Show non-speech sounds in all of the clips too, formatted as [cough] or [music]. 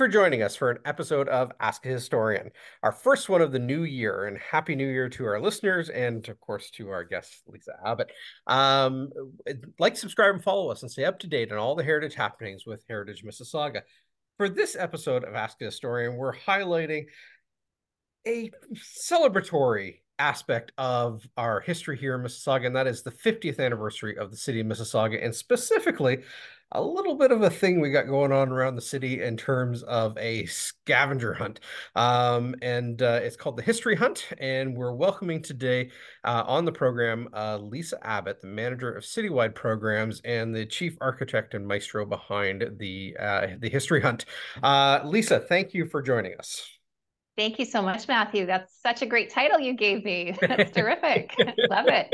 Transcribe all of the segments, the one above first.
For joining us for an episode of Ask a Historian, our first one of the new year. And Happy New Year to our listeners and, of course, to our guest, Lisa Abbott. Um, like, subscribe, and follow us and stay up to date on all the heritage happenings with Heritage Mississauga. For this episode of Ask a Historian, we're highlighting a celebratory aspect of our history here in Mississauga, and that is the 50th anniversary of the city of Mississauga, and specifically a little bit of a thing we got going on around the city in terms of a scavenger hunt. Um, and uh, it's called the History Hunt. And we're welcoming today uh, on the program uh, Lisa Abbott, the manager of citywide programs and the chief architect and maestro behind the, uh, the History Hunt. Uh, Lisa, thank you for joining us. Thank you so much, Matthew. That's such a great title you gave me. [laughs] That's [laughs] terrific. Love it.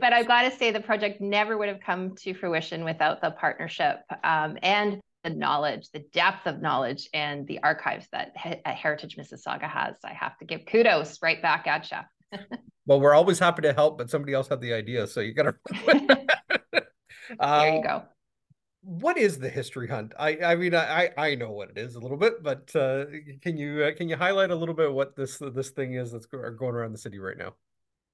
But I've got to say, the project never would have come to fruition without the partnership um, and the knowledge, the depth of knowledge, and the archives that uh, Heritage Mississauga has. I have to give kudos right back at you. [laughs] well, we're always happy to help, but somebody else had the idea, so you got to. there you go what is the history hunt? I I mean I I know what it is a little bit, but uh, can you uh, can you highlight a little bit what this this thing is that's going around the city right now?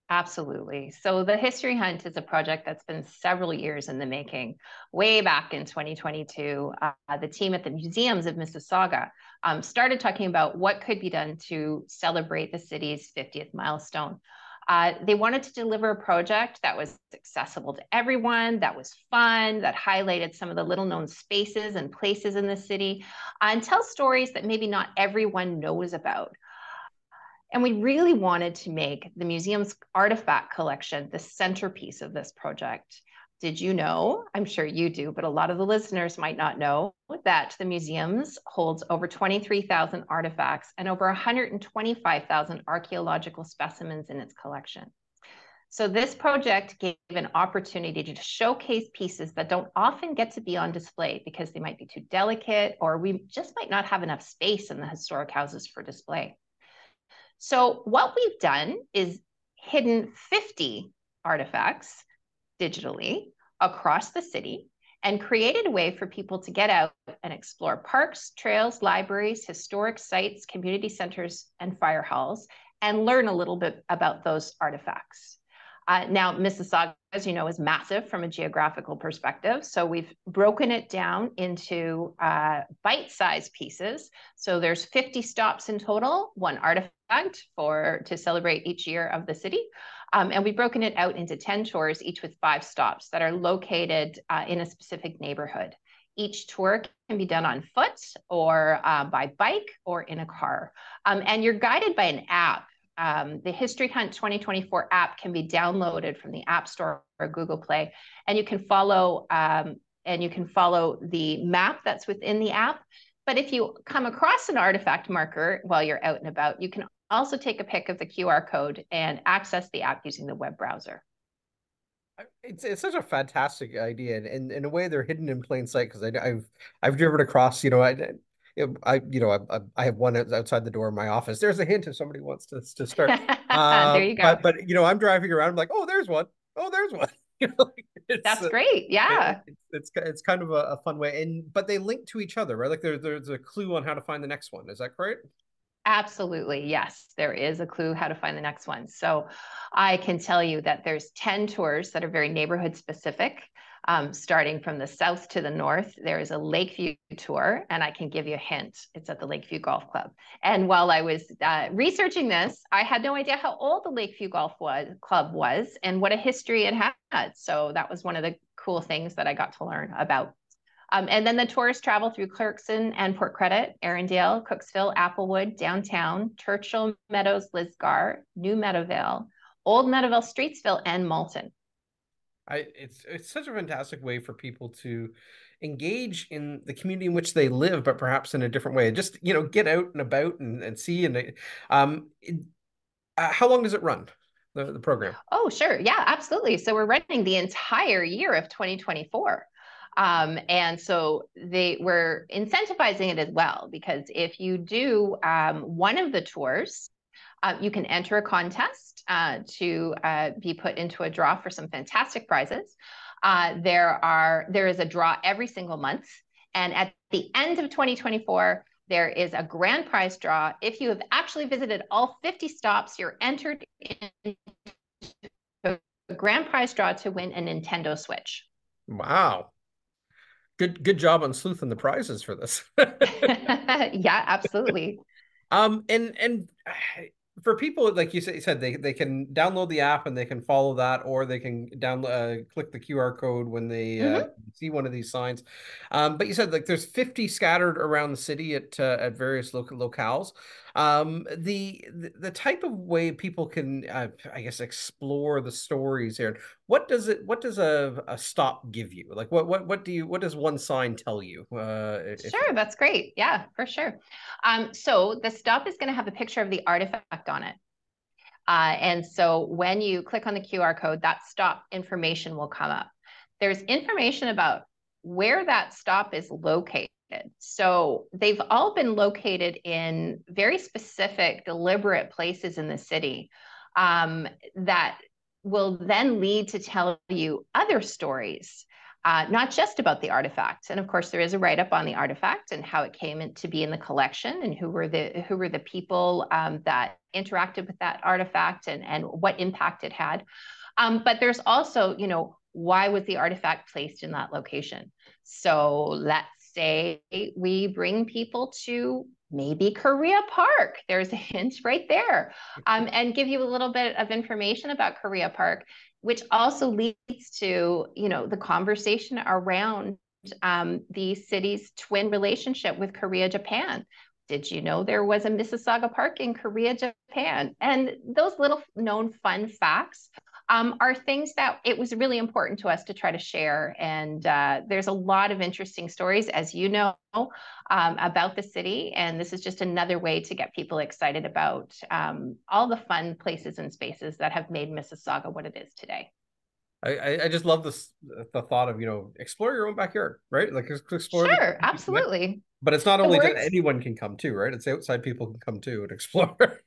Absolutely. So the History Hunt is a project that's been several years in the making. Way back in 2022, uh, the team at the Museums of Mississauga um, started talking about what could be done to celebrate the city's 50th milestone. Uh, they wanted to deliver a project that was accessible to everyone, that was fun, that highlighted some of the little known spaces and places in the city, uh, and tell stories that maybe not everyone knows about. And we really wanted to make the museum's artifact collection the centerpiece of this project. Did you know? I'm sure you do, but a lot of the listeners might not know that the museums holds over 23,000 artifacts and over 125,000 archaeological specimens in its collection. So this project gave an opportunity to showcase pieces that don't often get to be on display because they might be too delicate or we just might not have enough space in the historic houses for display. So what we've done is hidden 50 artifacts digitally across the city and created a way for people to get out and explore parks, trails, libraries, historic sites, community centers, and fire halls, and learn a little bit about those artifacts. Uh, now, Mississauga, as you know, is massive from a geographical perspective. So we've broken it down into uh, bite-sized pieces. So there's 50 stops in total, one artifact for to celebrate each year of the city. Um, and we've broken it out into 10 tours, each with five stops that are located uh, in a specific neighborhood. Each tour can be done on foot or uh, by bike or in a car. Um, and you're guided by an app. Um, the History Hunt 2024 app can be downloaded from the App Store or Google Play, and you can follow um, and you can follow the map that's within the app. But if you come across an artifact marker while you're out and about, you can also take a pic of the QR code and access the app using the web browser. It's it's such a fantastic idea, and, and in a way they're hidden in plain sight because I've I've driven across. You know, I I you know I I have one outside the door of my office. There's a hint if somebody wants to to start. [laughs] Uh, there you go. But, but, you know, I'm driving around. I'm like, oh, there's one. Oh, there's one. [laughs] you know, That's uh, great. Yeah. It's, it's it's kind of a, a, fun way, and but they link to each other, right? Like there, there's a clue on how to find the next one. Is that correct? Absolutely. Yes, there is a clue how to find the next one. So I can tell you that there's 10 tours that are very neighborhood specific. Um, starting from the south to the north, there is a Lakeview tour, and I can give you a hint. It's at the Lakeview Golf Club. And while I was uh, researching this, I had no idea how old the Lakeview Golf was, Club was and what a history it had. So that was one of the cool things that I got to learn about um, and then the tours travel through Clarkson and Port Credit, Erindale, Cooksville, Applewood, downtown, Churchill Meadows, Lisgar, New Meadowvale, Old Meadowvale, Streetsville, and Malton. I, it's it's such a fantastic way for people to engage in the community in which they live, but perhaps in a different way. Just you know, get out and about and, and see. And um, it, uh, how long does it run? The, the program? Oh, sure. Yeah, absolutely. So we're running the entire year of 2024. Um, and so they were incentivizing it as well, because if you do um, one of the tours, uh, you can enter a contest uh, to uh, be put into a draw for some fantastic prizes. Uh, there are there is a draw every single month, and at the end of 2024, there is a grand prize draw. If you have actually visited all 50 stops, you're entered in a grand prize draw to win a Nintendo Switch. Wow. Good good job on sleuthing the prizes for this. [laughs] [laughs] yeah, absolutely. Um and and [sighs] for people like you said they, they can download the app and they can follow that or they can download uh, click the qr code when they uh, mm-hmm. see one of these signs um, but you said like there's 50 scattered around the city at uh, at various local locales um, the, the type of way people can uh, i guess explore the stories here what does it what does a, a stop give you? Like what what what do you what does one sign tell you uh, sure that's great. Yeah for sure. Um, so the stop is going to have a picture of the artifact on it. Uh, and so when you click on the qr code that stop information will come up. There's information about where that stop is located so they've all been located in very specific, deliberate places in the city um, that will then lead to tell you other stories, uh, not just about the artifact. And of course, there is a write up on the artifact and how it came to be in the collection and who were the who were the people um, that interacted with that artifact and and what impact it had. Um, but there's also, you know, why was the artifact placed in that location? So let's say we bring people to maybe Kariya Park. There's a hint right there. Um, [laughs] and give you a little bit of information about Kariya Park, which also leads to, you know, the conversation around um, the city's twin relationship with Kariya, Japan. Did you know there was a Mississauga Park in Kariya, Japan? And those little known fun facts um, are things that it was really important to us to try to share. And uh, there's a lot of interesting stories, as you know, um, about the city. And this is just another way to get people excited about um, all the fun places and spaces that have made Mississauga what it is today. I, I just love this the thought of you know explore your own backyard right like explore sure absolutely but it's not the only words... that anyone can come to right it's outside people can come to and [laughs] explore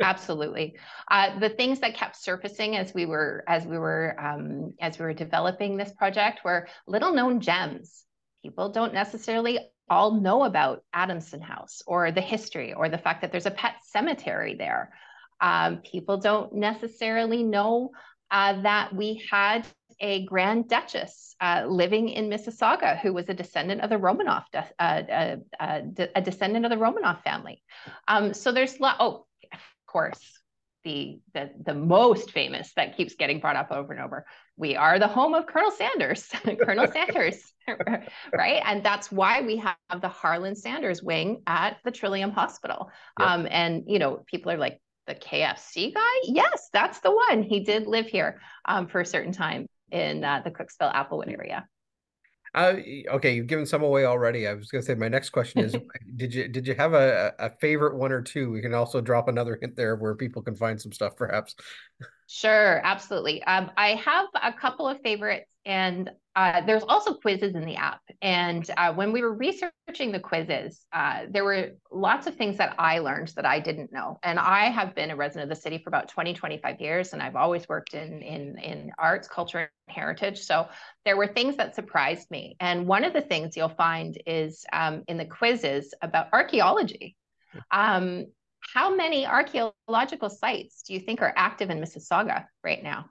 Absolutely. Uh, the things that kept surfacing as we were as we were um, as we were developing this project were little known gems. People don't necessarily all know about Adamson House or the history or the fact that there's a pet cemetery there. Um, people don't necessarily know uh, that we had a Grand Duchess uh, living in Mississauga who was a descendant of the Romanov, uh, uh, uh a descendant of the Romanov family. Um, so there's lot. Oh, course, the, the, the most famous that keeps getting brought up over and over. We are the home of Colonel Sanders, [laughs] Colonel Sanders, [laughs] right? And that's why we have the Harlan Sanders wing at the Trillium Hospital. Yep. Um, and, you know, people are like, the KFC guy? Yes, that's the one. He did live here um, for a certain time in uh, the Cooksville Applewood area. Uh, okay, you've given some away already. I was going to say my next question is: [laughs] Did you did you have a, a favorite one or two? We can also drop another hint there where people can find some stuff, perhaps. Sure, absolutely. Um, I have a couple of favorites, and uh, there's also quizzes in the app. And uh, when we were researching the quizzes, uh, there were lots of things that I learned that I didn't know. And I have been a resident of the city for about 20, 25 years, and I've always worked in, in, in arts, culture, and heritage. So there were things that surprised me. And one of the things you'll find is um, in the quizzes about archaeology. Um, how many archaeological sites do you think are active in Mississauga right now?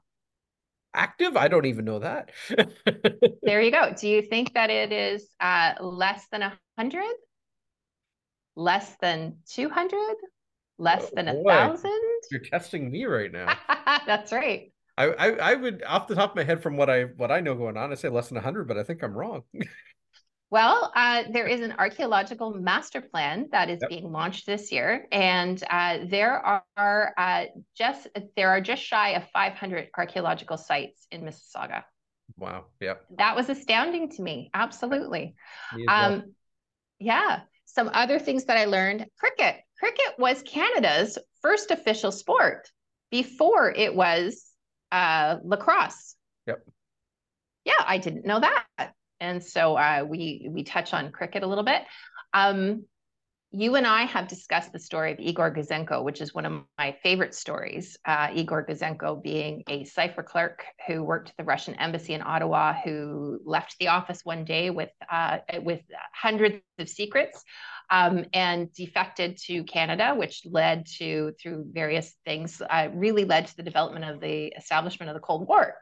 active? I don't even know that. [laughs] there you go. Do you think that it is uh, less than a hundred? Less than two hundred? Less than a thousand? You're testing me right now. [laughs] That's right. I, I, I would off the top of my head from what I what I know going on, I say less than hundred, but I think I'm wrong. [laughs] Well, uh, there is an archaeological master plan that is yep. being launched this year, and uh, there are uh, just there are just shy of 500 archaeological sites in Mississauga. Wow! Yep. That was astounding to me. Absolutely. Um, yeah. Some other things that I learned: cricket. Cricket was Canada's first official sport before it was uh, lacrosse. Yep. Yeah, I didn't know that. And so uh, we we touch on cricket a little bit. Um, you and I have discussed the story of Igor Gouzenko, which is one of my favorite stories. Uh, Igor Gouzenko being a cipher clerk who worked at the Russian embassy in Ottawa, who left the office one day with uh, with hundreds of secrets, um, and defected to Canada, which led to, through various things, uh, really led to the development of the establishment of the Cold War.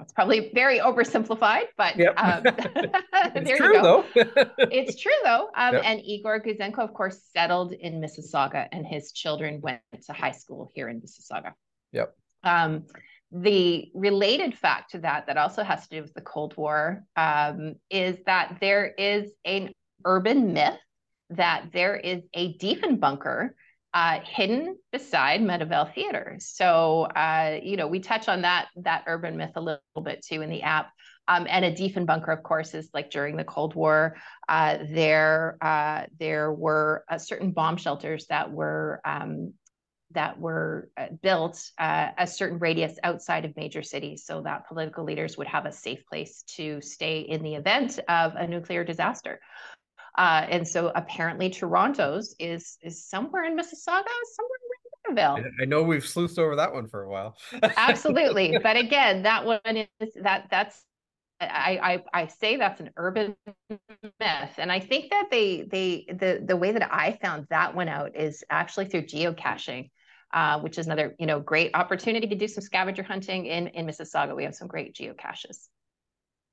It's probably very oversimplified, but yep. um, [laughs] [laughs] there true, you go. [laughs] it's true though. Um, yep. And Igor Gouzenko, of course, settled in Mississauga, and his children went to high school here in Mississauga. Yep. Um, the related fact to that, that also has to do with the Cold War, um, is that there is an urban myth that there is a Diefenbunker uh, hidden beside Meadowvale Theater. So, uh, you know, we touch on that that urban myth a little bit too in the app. Um, and a Diefenbunker, of course, is like during the Cold War, uh, there uh, there were uh, certain bomb shelters that were um, that were uh, built a certain radius outside of major cities, so that political leaders would have a safe place to stay in the event of a nuclear disaster. Uh, and so apparently Toronto's is is somewhere in Mississauga, somewhere in Ravenville. I know we've sleuthed over that one for a while. Absolutely, [laughs] but again, that one is that that's I, I I say that's an urban myth, and I think that they they the the way that I found that one out is actually through geocaching. Uh, which is another you know great opportunity to do some scavenger hunting in in Mississauga. We have some great geocaches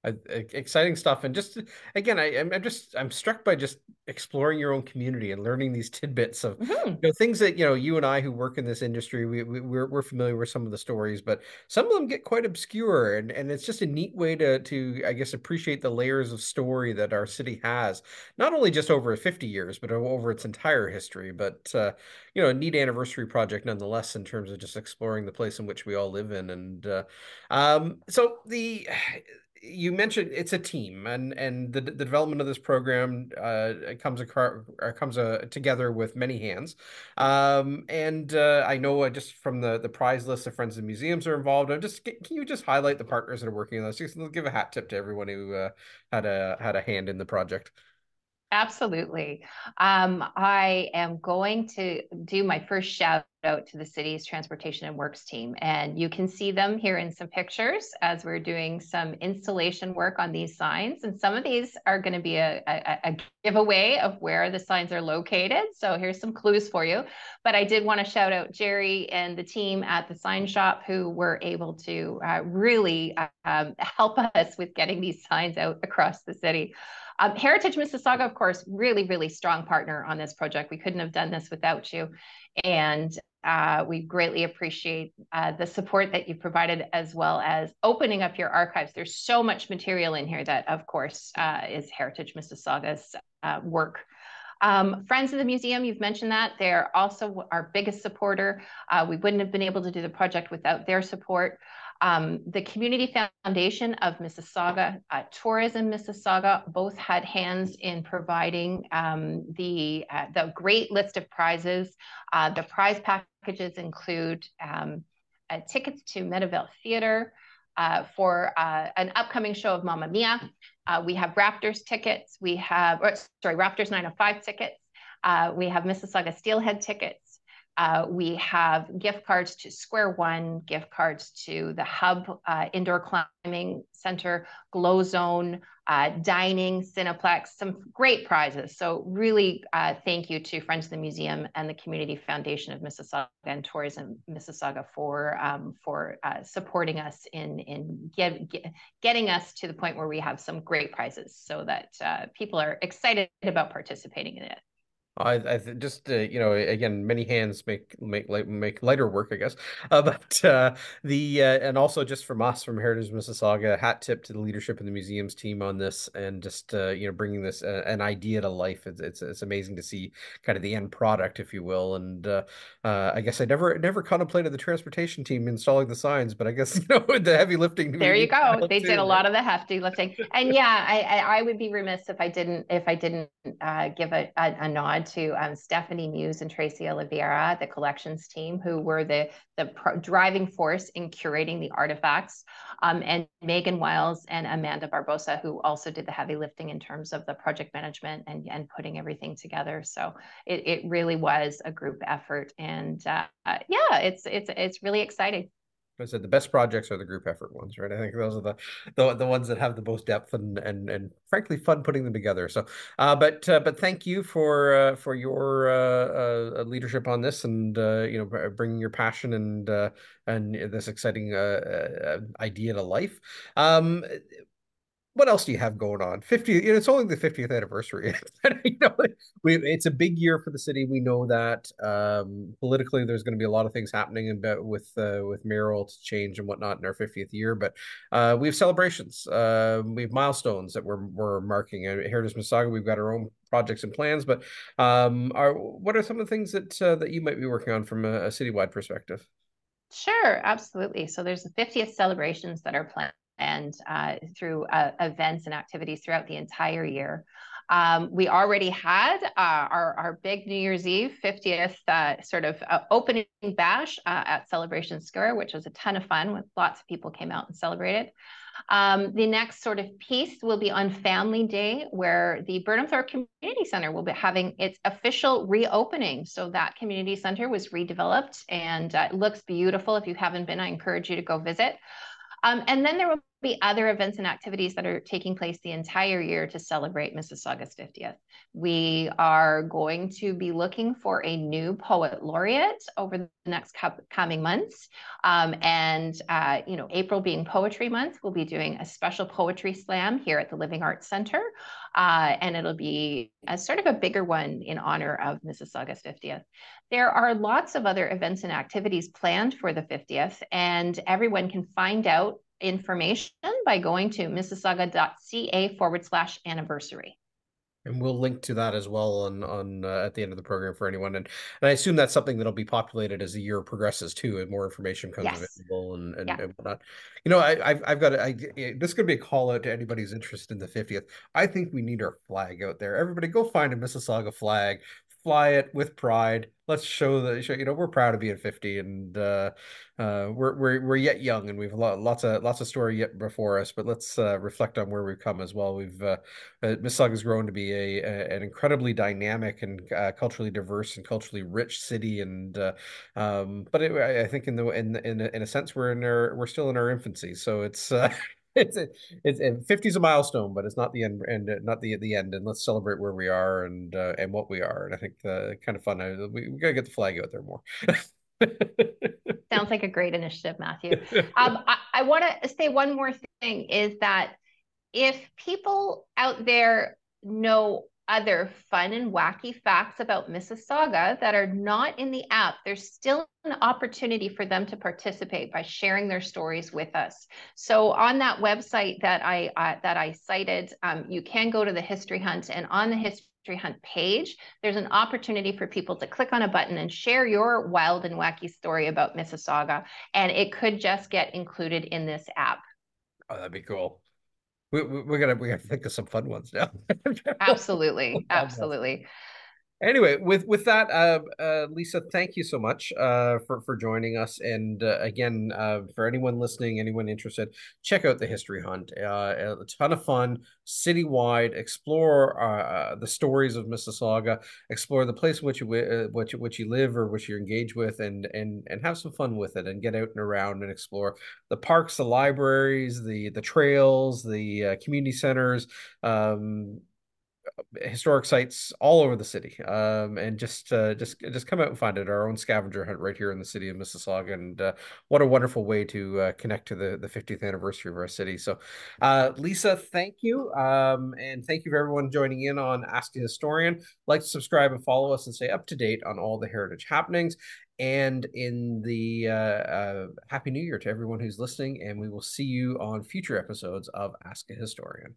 exciting stuff and just again I, i'm just i'm struck by just exploring your own community and learning these tidbits of mm-hmm. you know things that you know you and i who work in this industry we, we we're, we're familiar with some of the stories but some of them get quite obscure and and it's just a neat way to to i guess appreciate the layers of story that our city has not only just over 50 years but over its entire history but uh you know a neat anniversary project nonetheless in terms of just exploring the place in which we all live in and uh um so the you mentioned it's a team and and the, the development of this program uh, comes across comes uh, together with many hands. Um, and uh, i know uh, just from the the prize list of friends and museums are involved i'm just can you just highlight the partners that are working on this? Just give a hat tip to everyone who uh, had a had a hand in the project Absolutely. Um, I am going to do my first shout out to the city's transportation and works team. And you can see them here in some pictures as we're doing some installation work on these signs. And some of these are going to be a, a, a giveaway of where the signs are located. So here's some clues for you. But I did want to shout out Jerry and the team at the sign shop who were able to uh, really um, help us with getting these signs out across the city. Um, Heritage Mississauga, of course, really, really strong partner on this project. We couldn't have done this without you. And uh, we greatly appreciate uh, the support that you've provided as well as opening up your archives. There's so much material in here that, of course, uh, is Heritage Mississauga's uh, work. Um, Friends of the Museum, you've mentioned that. They're also our biggest supporter. Uh, we wouldn't have been able to do the project without their support. Um, the Community Foundation of Mississauga, uh, Tourism Mississauga, both had hands in providing um, the, uh, the great list of prizes. Uh, the prize packages include um, uh, tickets to Meadowvale Theater uh, for uh, an upcoming show of Mamma Mia. we have Raptors tickets. We have, or, sorry, Raptors 905 tickets. we have Mississauga Steelhead tickets. Uh, we have gift cards to Square One, gift cards to the Hub uh, Indoor Climbing Center, Glow Zone, uh, Dining, Cineplex, some great prizes. So really uh, thank you to Friends of the Museum and the Community Foundation of Mississauga and Tourism Mississauga for, um, for uh, supporting us in, in get, get, getting us to the point where we have some great prizes so that uh, people are excited about participating in it. I, I just uh, you know again many hands make make make lighter work I guess. [laughs] Uh, but uh, the uh, and also just from us from Heritage Mississauga hat tip to the leadership of the museums team on this and just uh, you know bringing this uh, an idea to life. It's, it's, it's amazing to see kind of the end product if you will. And I guess I never never contemplated the transportation team installing the signs but I guess [laughs] you know the heavy lifting there you go. [laughs] They too. did a lot of the hefty lifting. And yeah I, I, I would be remiss if I didn't if I didn't give a, a, a nod to um, Stephanie Muse and Tracy Oliveira, the collections team, who were the, the pro- driving force in curating the artifacts, um, and Megan Wiles and Amanda Barbosa, who also did the heavy lifting in terms of the project management and, and putting everything together. So it, it really was a group effort. And uh, yeah, it's, it's, it's really exciting. I said the best projects are the group effort ones, right? I think those are the the, the ones that have the most depth and and and frankly fun putting them together. So, uh, but uh, but thank you for uh, for your uh, uh, leadership on this and uh, you know bringing your passion and and this exciting idea to life. Um, what else do you have going on? 50, you know, it's only the 50th anniversary. [laughs] you know, we, it's a big year for the city. We know that um, politically, there's going to be a lot of things happening about with uh, with mayoral change and whatnot in our 50th year. But uh, we have celebrations. Uh, we have milestones that we're we're marking. At Heritage Mississauga, we've got our own projects and plans. But um, are what are some of the things that uh, that you might be working on from a, a citywide perspective? Sure, absolutely. So there's the 50th celebrations that are planned and uh, through uh, events and activities throughout the entire year. Um, we already had uh, our, our big New Year's Eve 50th uh, sort of uh, opening bash uh, at Celebration Square, which was a ton of fun. With lots of people came out and celebrated. Um, the next sort of piece will be on Family Day, where the Burnhamthorpe Community Center will be having its official reopening. So that community center was redeveloped and uh, it looks beautiful. If you haven't been, I encourage you to go visit. Um, and then there will be other events and activities that are taking place the entire year to celebrate Mississauga's 50th. We are going to be looking for a new poet laureate over the next coming months. Um, and, uh, you know, April being Poetry Month, we'll be doing a special poetry slam here at the Living Arts Center. Uh, and it'll be a sort of a bigger one in honor of Mississauga's 50th. There are lots of other events and activities planned for the 50th, and everyone can find out information by going to mississauga.ca forward slash anniversary. And we'll link to that as well on on uh, at the end of the program for anyone. And and I assume that's something that'll be populated as the year progresses too, and more information comes yes. available and and, yeah. and, whatnot. You know, I, I've I've got I this could be a call out to anybody who's interested in the 50th. I think we need our flag out there. Everybody, go find a Mississauga flag, fly it with pride. Let's show that you know we're proud of being 50 and uh, uh, we're we're we're yet young and we've lots of lots of story yet before us. But let's uh, reflect on where we've come as well. We've uh, uh Mississauga has grown to be a, a, an incredibly dynamic and uh, culturally diverse and culturally rich city. And uh, um, but it, I think in the in in a, in a sense we're in our we're still in our infancy. So it's [laughs] it's a, it's 50 is a milestone, but it's not the end and not the the end. And let's celebrate where we are and uh, and what we are. And I think the kind of fun. I, we, we gotta get the flag out there more. [laughs] Sounds like a great initiative, Matthew. [laughs] Um, I, I want to say one more thing is that if people out there know other fun and wacky facts about Mississauga that are not in the app, there's still an opportunity for them to participate by sharing their stories with us. So on that website that I uh, that I cited, um, you can go to the History Hunt, and on the History Hunt page, there's an opportunity for people to click on a button and share your wild and wacky story about Mississauga, and it could just get included in this app. Oh, that'd be cool we, we, are gonna we gotta think of some fun ones now. [laughs] absolutely, absolutely anyway with with that uh, uh, lisa thank you so much uh, for for joining us. And uh, again uh, for anyone listening anyone interested check out the history hunt. Uh, a ton of fun citywide explore the stories of mississauga explore the place in which you which, which you live or which you're engaged with and and and have some fun with it and get out and around and explore the parks the libraries the the trails the community centers um, historic sites all over the city um, and just uh, just just come out and find it. Our own scavenger hunt right here in the city of mississauga and uh, what a wonderful way to uh, connect to the, the 50th anniversary of our city. So uh, lisa thank you um, and thank you for everyone joining in on ask a historian. Like subscribe and follow us and stay up to date on all the heritage happenings. And in the uh, uh, happy new year to everyone who's listening and we will see you on future episodes of ask a historian